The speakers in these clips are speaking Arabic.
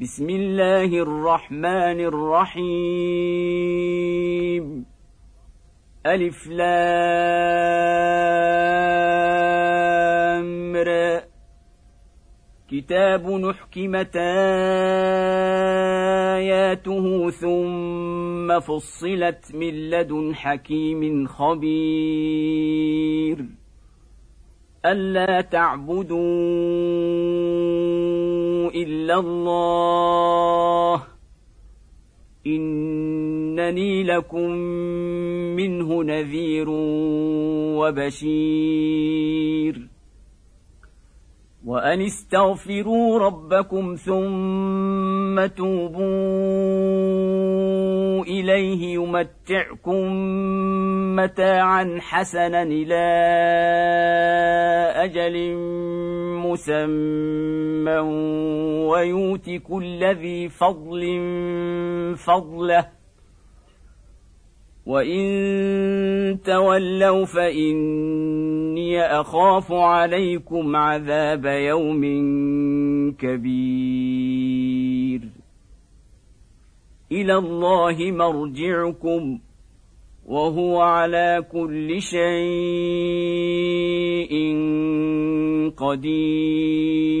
بسم الله الرحمن الرحيم. ألف لام كتاب نحكمت آياته ثم فصلت من لدن حكيم خبير. ألا تعبدوا إلا الله. إنني لكم منه نذير وبشير. وأن استغفروا ربكم ثم توبوا إليه يمتعكم متاعا حسنا إلى أجل مسمى ويؤت كل ذي فضل فضله وان تولوا فاني اخاف عليكم عذاب يوم كبير إلى الله مرجعكم وهو على كل شيء قدير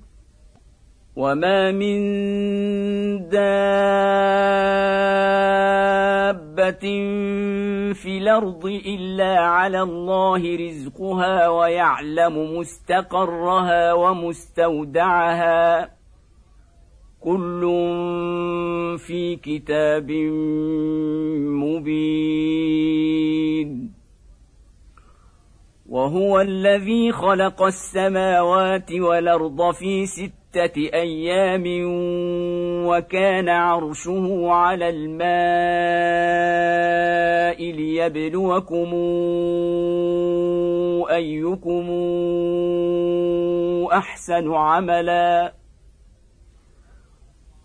وما من دابه في الأرض الا على الله رزقها ويعلم مستقرها ومستودعها كل في كتاب مبين وهو الذي خلق السماوات والارض في سته ستة أيام وكان عرشه على الماء ليبلوكم أيكم أحسن عملاً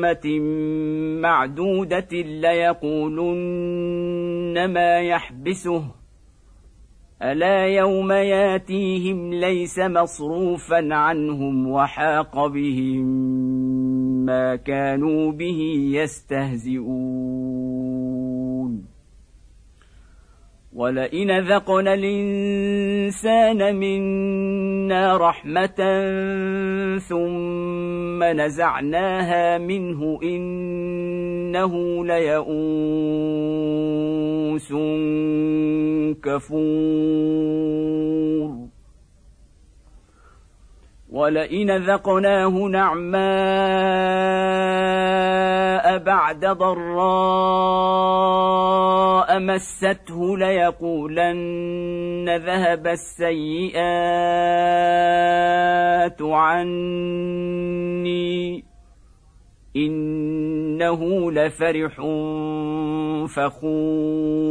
أمة معدودة ليقولن ما يحبسه. ألا يوم ياتيهم ليس مصروفا عنهم وحاق بهم ما كانوا به يستهزئون. ولئن ذقنا الانسان منا رحمه ثم نزعناها منه انه ليئوس كفور ولئن ذقناه نعماء بعد ضراء مسته ليقولن ذهب السيئات عني انه لفرح فخور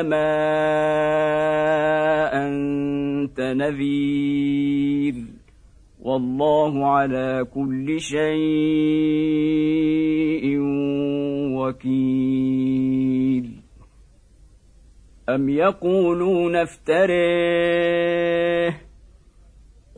إنما أنت نذير. والله على كل شيء وكيل. أم يقولون افتريه؟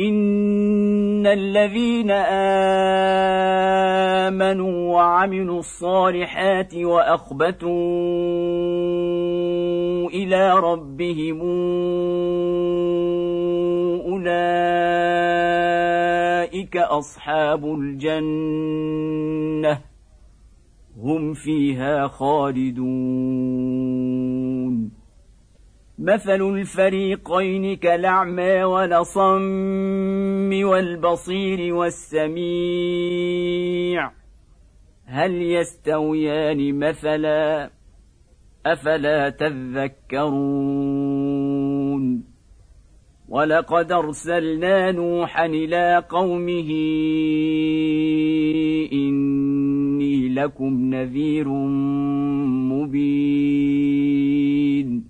إن الذين آمنوا وعملوا الصالحات وأخبتوا إلى ربهم أولئك أصحاب الجنة. هم فيها خالدون. مثل الفريقين كالأعمى ولصم والبصير والسميع. هل يستويان مثلا؟ أفلا تذكرون؟ ولقد أرسلنا نوحا إلى قومه إني لكم نذير مبين.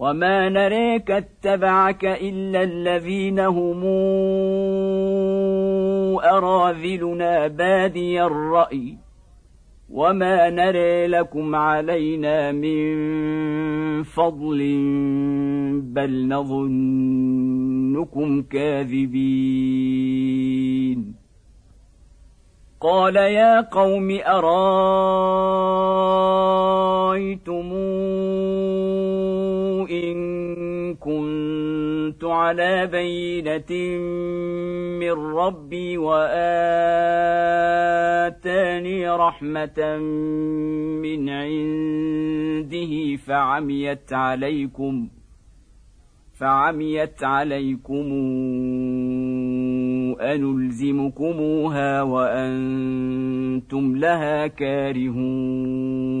وما نراك اتبعك الا الذين هم اراذلنا بادي الراي وما نري لكم علينا من فضل بل نظنكم كاذبين قال يا قوم ارايتم على بينة من ربي وآتاني رحمة من عنده فعميت عليكم فعميت عليكم أنلزمكموها وأنتم لها كارهون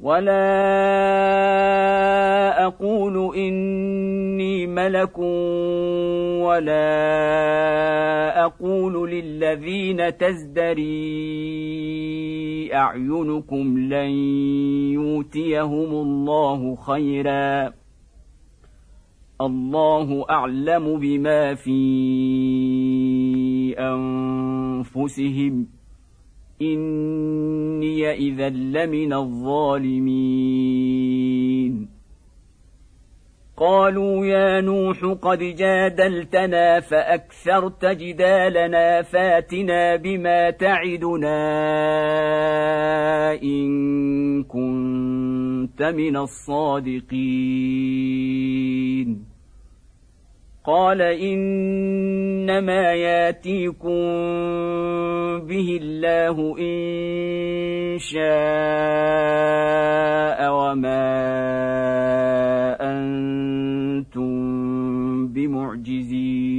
ولا أقول اني ملك ولا أقول للذين تزدري اعينكم لن يؤتيهم الله خيرا الله اعلم بما في انفسهم إني إذا لمن الظالمين. قالوا يا نوح قد جادلتنا فأكثرت جدالنا فاتنا بما تعدنا إن كنت من الصادقين. قال إنما ياتيكم به الله إن شاء وما أنتم بمعجزين.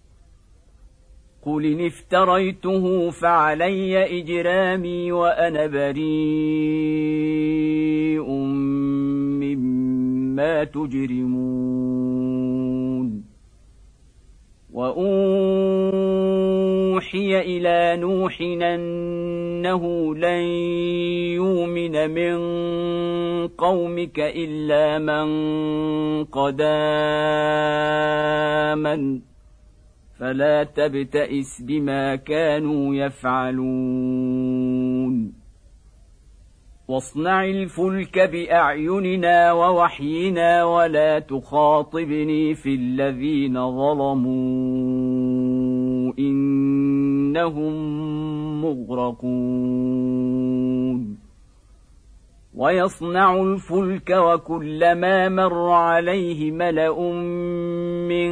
قل إن افتريته فعلي إجرامي وأنا بريء عما تجرمون واوحي إلى نوح انه لن يؤمن من قومك الا من قد امن فلا تبتئس بما كانوا يفعلون. واصنع الفلك بأعيننا ووحينا ولا تخاطبني في الذين ظلموا. إنهم مغرقون. ويصنع الفلك وكلما مر عليه ملأ من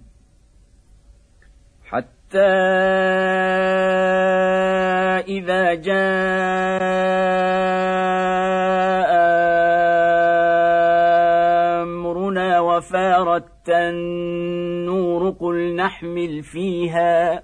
حتى إذا جاء أمرنا وفارت النور قل نحمل فيها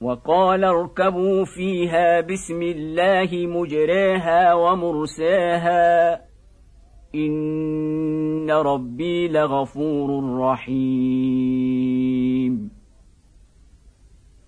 وقال اركبوا فيها بسم الله مجريها ومرساها. إن ربي لغفور رحيم.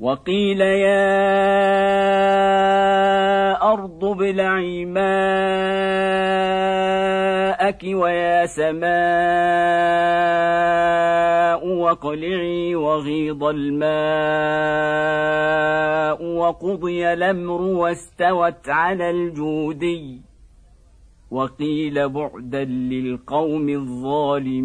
وقيل يا أرض ابلعي ماءك ويا سماء واقلعي وغيض الماء وقضي الأمر واستوت على الجودي. وقيل بعدا للقوم الظالمين.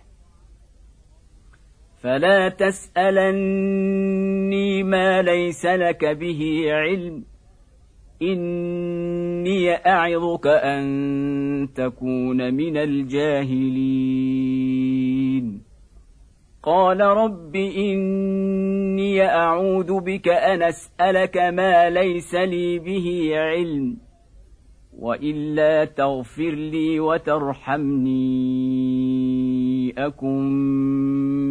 فلا تسألني ما ليس لك به علم. إني أعظك أن تكون من الجاهلين. قال رب إني أعوذ بك أن أسألك ما ليس لي به علم. وإلا تغفر لي وترحمني. أكن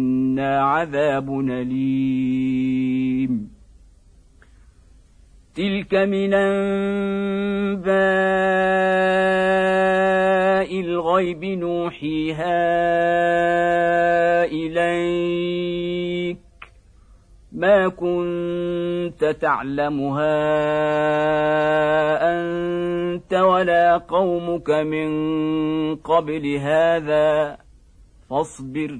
عذاب اليم. تلك من انباء الغيب نوحيها اليك. ما كنت تعلمها انت ولا قومك من قبل هذا. فاصبر.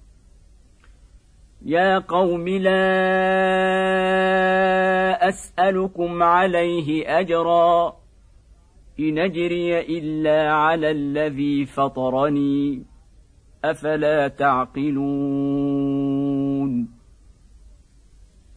يا قوم لا أسألكم عليه أجرا إن أجري إلا على الذي فطرني أفلا تعقلون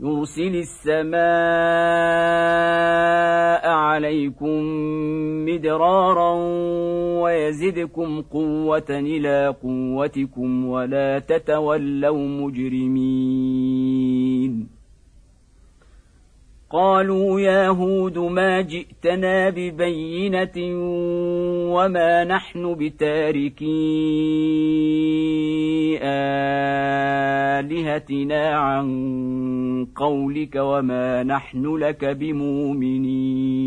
يرسل السماء عليكم مدرارا ويزدكم قوة إلى قوتكم ولا تتولوا مجرمين. قالوا يا هود ما جئتنا ببينة وما نحن بتاركي آلهتنا عن قولك وما نحن لك بمؤمنين.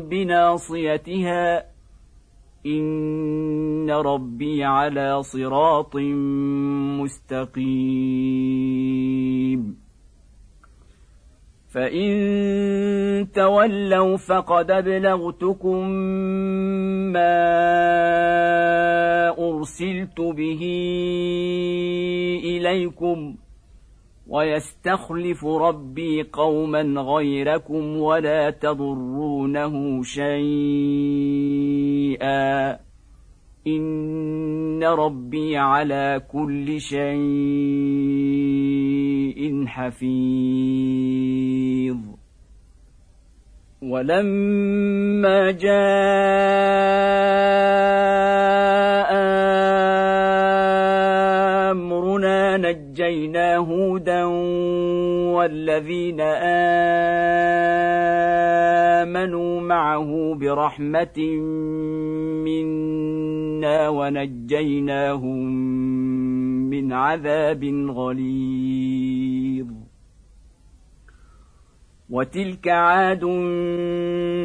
بناصيتها إن ربي على صراط مستقيم. فإن تولوا فقد أبلغتكم ما أرسلت به إليكم ويستخلف ربي قوما غيركم ولا تضرونه شيئا. إن ربي على كل شيء حفيظ. ولما جاء نجينا هودا والذين آمنوا معه برحمة منا ونجيناهم من عذاب غليظ. وتلك عاد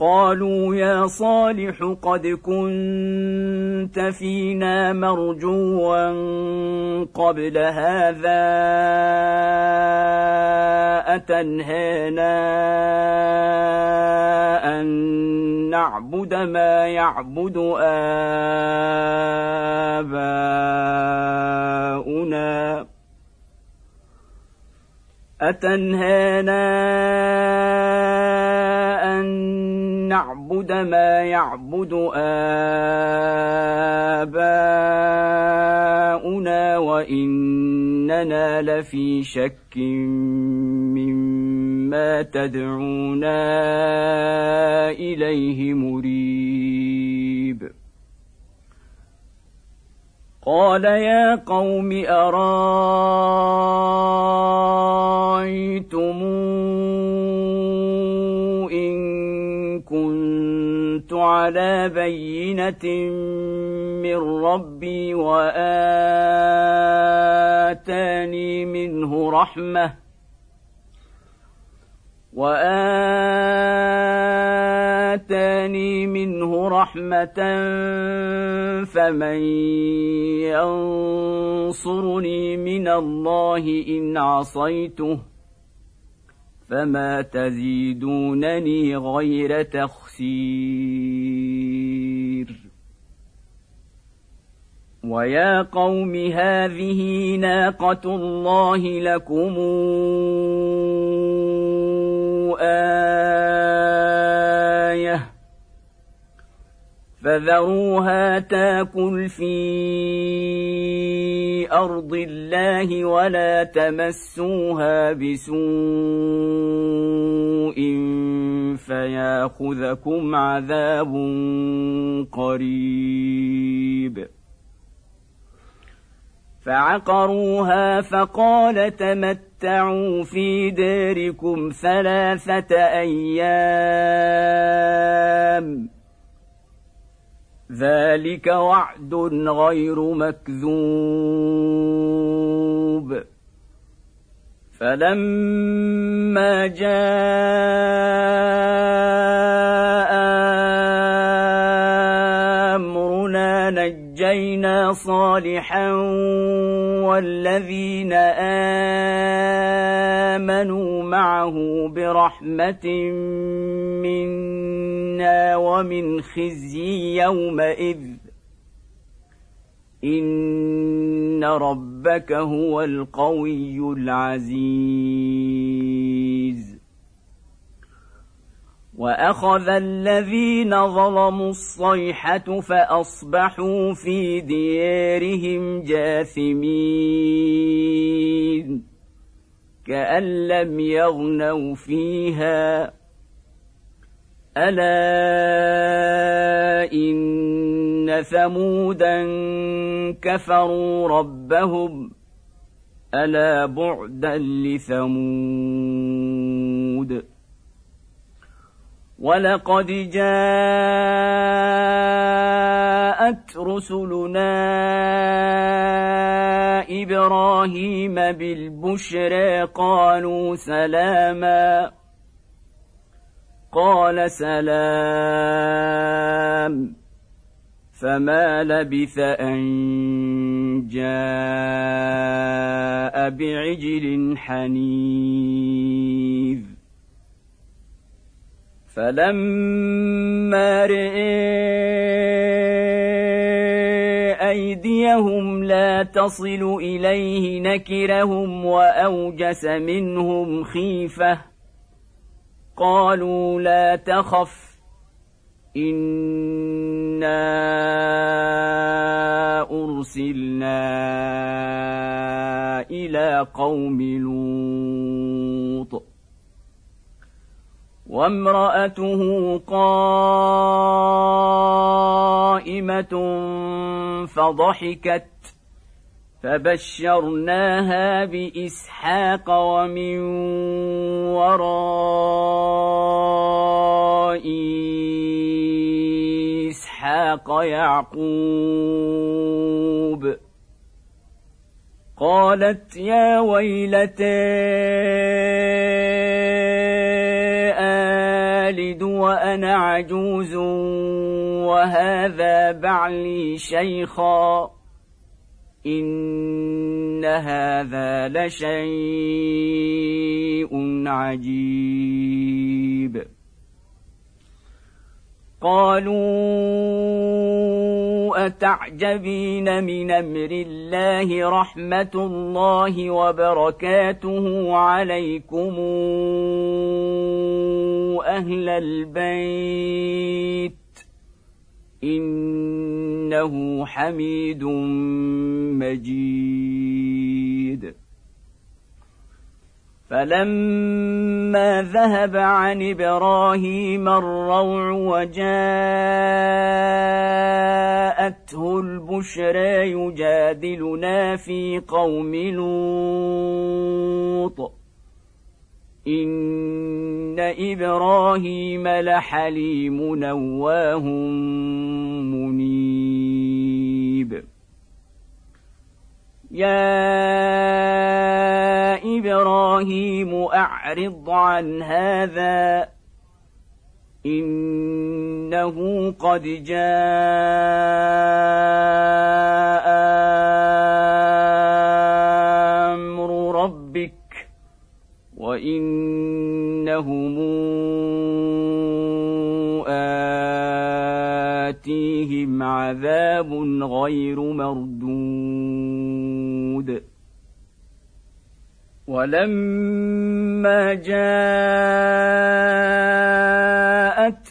قالوا يا صالح قد كنت فينا مرجوا قبل هذا أتنهانا أن نعبد ما يعبد آباؤنا. أتنهانا ان نعبد ما يعبد آباؤنا وإننا لفي شك مما تدعونا إليه مريب. قال يا قوم أرايتم على بينة من ربي وآتاني منه رحمة وآتاني منه رحمة فمن ينصرني من الله إن عصيته فما تزيدونني غير تخسير ويا قوم هذه ناقه الله لكم إيه فذروها تاكل في أرض الله ولا تمسوها بسوء فياخذكم عذاب قريب. فعقروها فقال تمتعوا في داركم ثلاثة أيام. ذلك وعد غير مكذوب. فلما جاء أمرنا نجينا صالحا والذين آمنوا معه برحمة منا ومن خزي يومئذ. إن ربك هو القوي العزيز. وأخذ الذين ظلموا الصيحة فأصبحوا في ديارهم جاثمين. كأن لم يغنوا فيها. ألا إن ثمودا كفروا ربهم ألا بعدا لثمود ولقد جاءت رسلنا إبراهيم بالبشرى قالوا سلاما قال سلام. فما لبث أن جاء بعجل حنيذ. فلما رئي أيديهم لا تصل إليه نكرهم وأوجس منهم خيفة. قالوا لا تخف إنا أرسلنا إلى قوم لوط. وامرأته قائمة فضحكت فبشرناها بإسحاق ومن وراء إسحاق يعقوب. قالت يا ويلتى آلد وأنا عجوز وهذا بعلي شيخا. ان هذا لشيء عجيب. قالوا اتعجبين من أمر الله رحمه الله وبركاته عليكم أهل البيت إنه حميد مجيد. فلما ذهب عن إبراهيم الروع وجاءته البشرى يجادلنا في قوم لوط. ان إبراهيم لحليم نواه منيب. يا إبراهيم اعرض عن هذا انه قد جاء وانهم اتيهم عذاب غير مردود ولما جاءت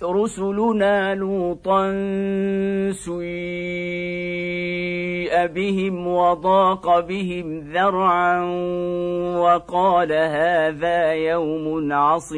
رسلنا لوطا سيء بهم وضاق بهم ذرعا وقال هذا يوم عصيب.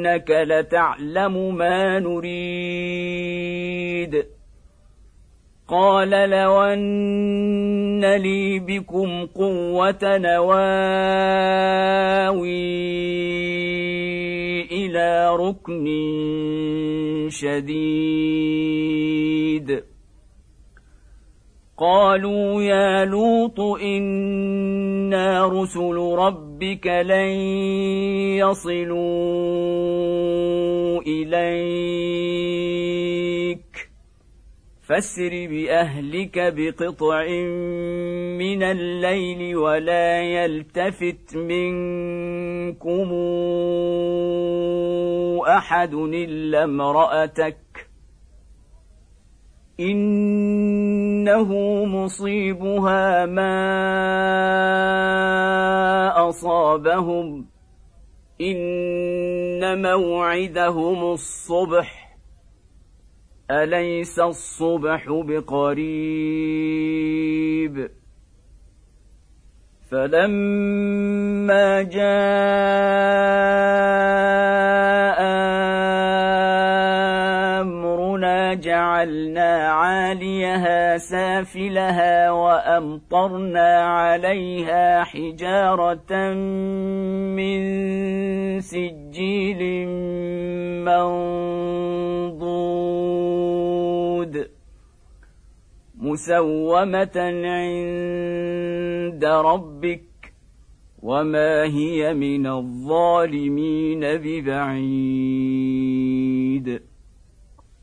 وانك لتعلم ما نريد. قال لو أن لي بكم قوة نواوي إلى ركن شديد. قالوا يا لوط إنا رسل ربك لن يصلوا إليك. فاسر بأهلك بقطع من الليل ولا يلتفت منكم أحد إلا امرأتك. إنه مصيبها ما أصابهم. إن موعدهم الصبح. أليس الصبح بقريب؟ فلما جاء جعلنا عاليها سافلها وأمطرنا عليها حجارة من سجيل منضود مسومة عند ربك وما هي من الظالمين ببعيد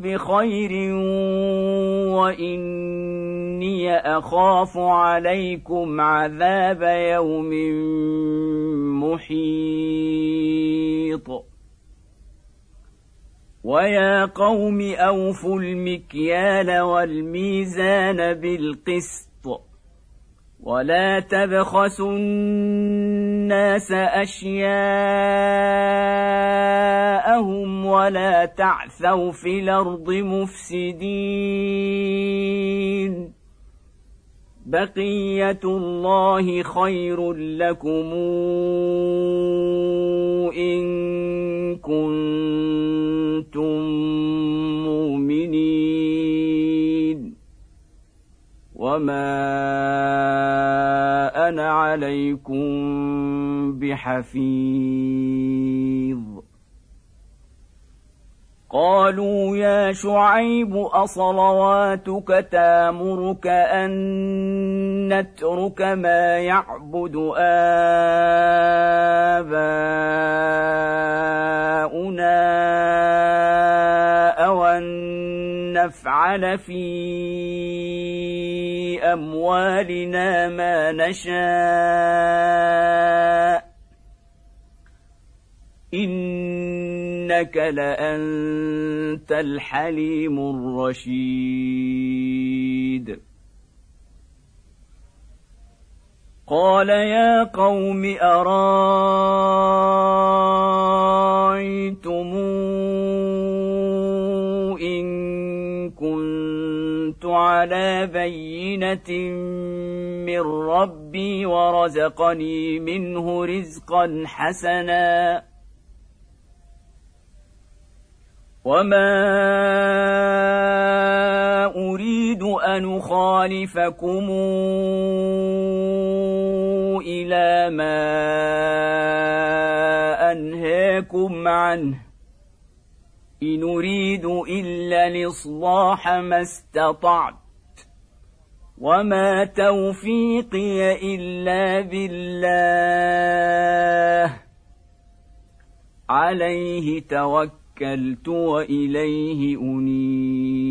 بخير وإني أخاف عليكم عذاب يوم محيط. ويا قوم أوفوا المكيال والميزان بالقسط. ولا تبخسوا الناس أشياءهم ولا تعثوا في الأرض مفسدين. بقية الله خير لكم إن كنتم مؤمنين. وما أنا عليكم بحفيظ قالوا يا شعيب اصلواتك تامرك ان نترك ما يعبد اباؤنا أو ان نفعل في أموالنا ما نشاء. إنك لأنت الحليم الرشيد. قال يا قوم أرايتم على بينه من ربي ورزقني منه رزقا حسنا وما اريد ان اخالفكم إلى ما انهاكم عنه ان اريد الا الاصلاح ما استطعت وما توفيقي الا بالله عليه توكلت واليه انيب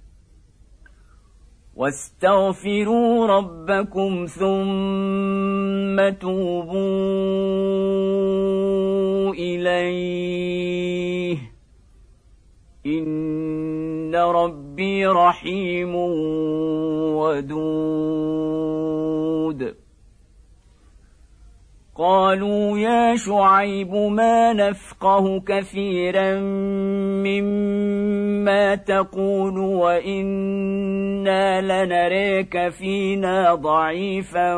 واستغفروا ربكم ثم توبوا إليه. إن ربي رحيم ودود. قالوا يا شعيب ما نفقه كثيرا مما تقول وإنا لنريك فينا ضعيفا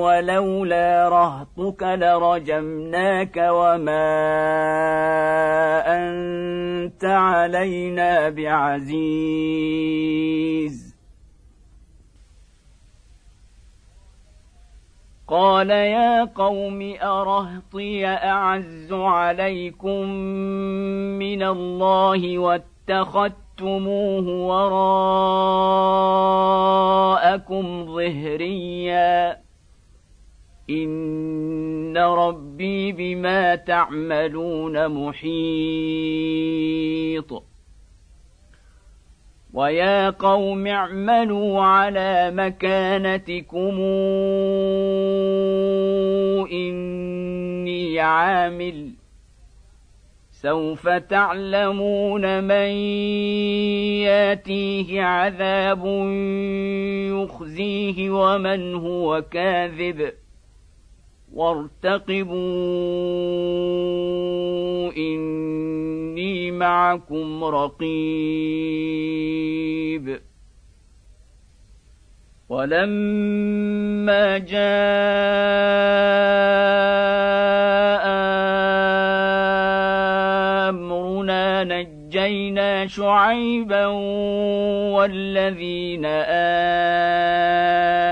ولولا رهطك لرجمناك وما أنت علينا بعزيز. قال يا قوم أرهطي أعز عليكم من الله واتخذتموه وراءكم ظهريا. إن ربي بما تعملون محيط. ويا قوم اعملوا على مكانتكم اني عامل سوف تعلمون من ياتيه عذاب يخزيه ومن هو كاذب وارتقبوا إني معكم رقيب. ولما جاء أمرنا نجينا شعيبا والذين امنوا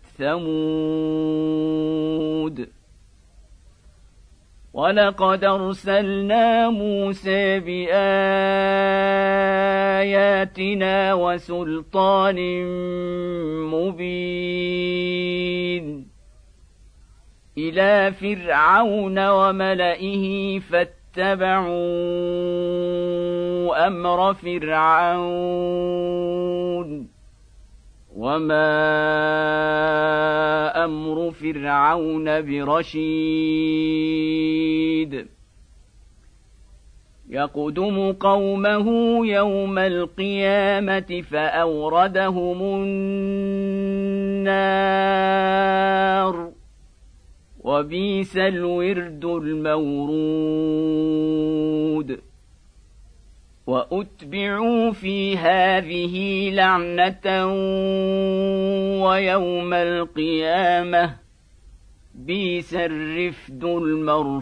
ثمود. ولقد أرسلنا موسى بآياتنا وسلطان مبين إلى فرعون وملئه فاتبعوا أمر فرعون. وما أمر فرعون برشيد يقدم قومه يوم القيامه فاوردهم النار وبئس الورد المورود وأتبعوا في هذه لعنة ويوم القيامة. بيس الرفد المرفود.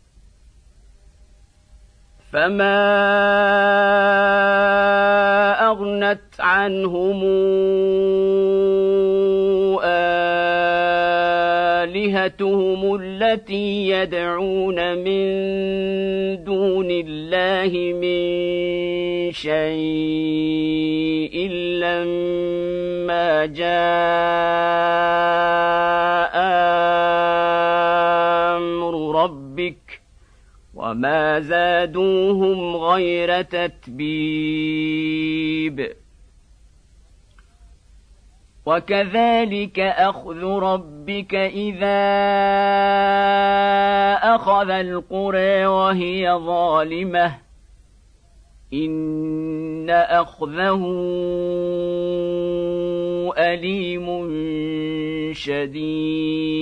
فما اغنت عنهم الهتهم التي يدعون من دون الله من شيء لما جاء وما زادوهم غير تتبيب. وكذلك أخذ ربك إذا أخذ القرى وهي ظالمة. إن أخذه أليم شديد.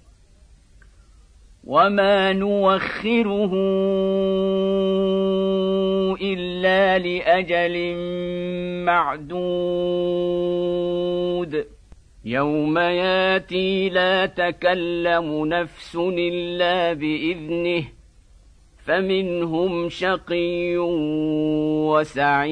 وما نوخره الا لاجل معدود يوم ياتي لا تكلم نفس الا باذنه فمنهم شقي وسعيد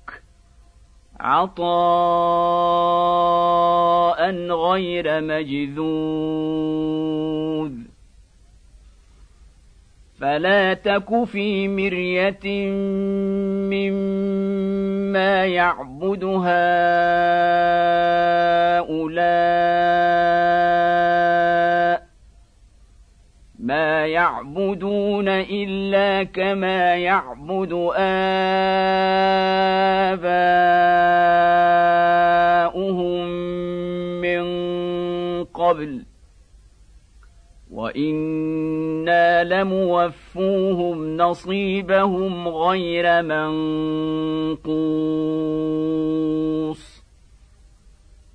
عطاء غير مجذوذ. فلا تك في مرية مما يعبد هؤلاء ما يعبدون الا كما يعبد اباؤهم من قبل وأنا لموفوهم نصيبهم غير منقوص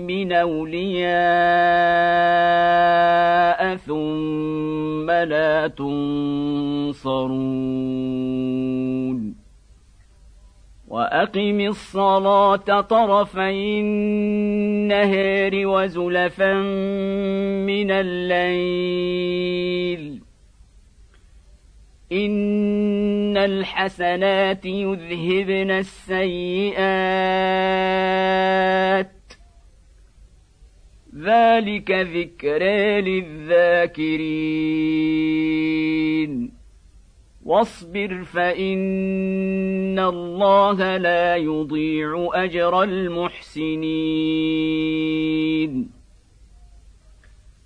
من أولياء ثم لا تنصرون. وأقم الصلاة طرفي النهار وزلفا من الليل. إن الحسنات يذهبن السيئات ذلك ذكرى للذاكرين. واصبر فان الله لا يضيع اجر المحسنين.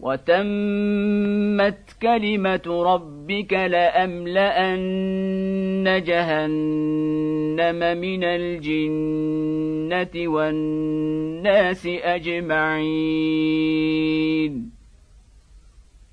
وتمت كلمة ربك لأملأن جهنم من الجنة والناس أجمعين.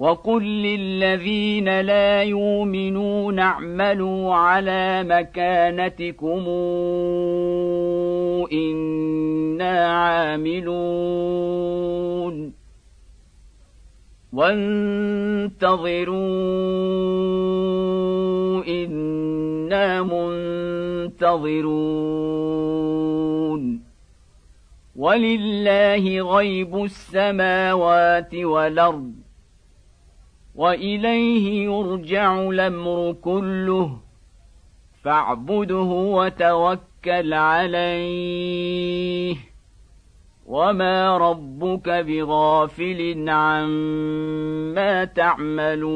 وقل للذين لا يؤمنون اعملوا على مكانتكم أنا عاملون وانتظروا أنا منتظرون ولله غيب السماوات والارض وإليه يرجع الأمر كله. فاعبده وتوكل عليه. وما ربك بغافل عما تعملون.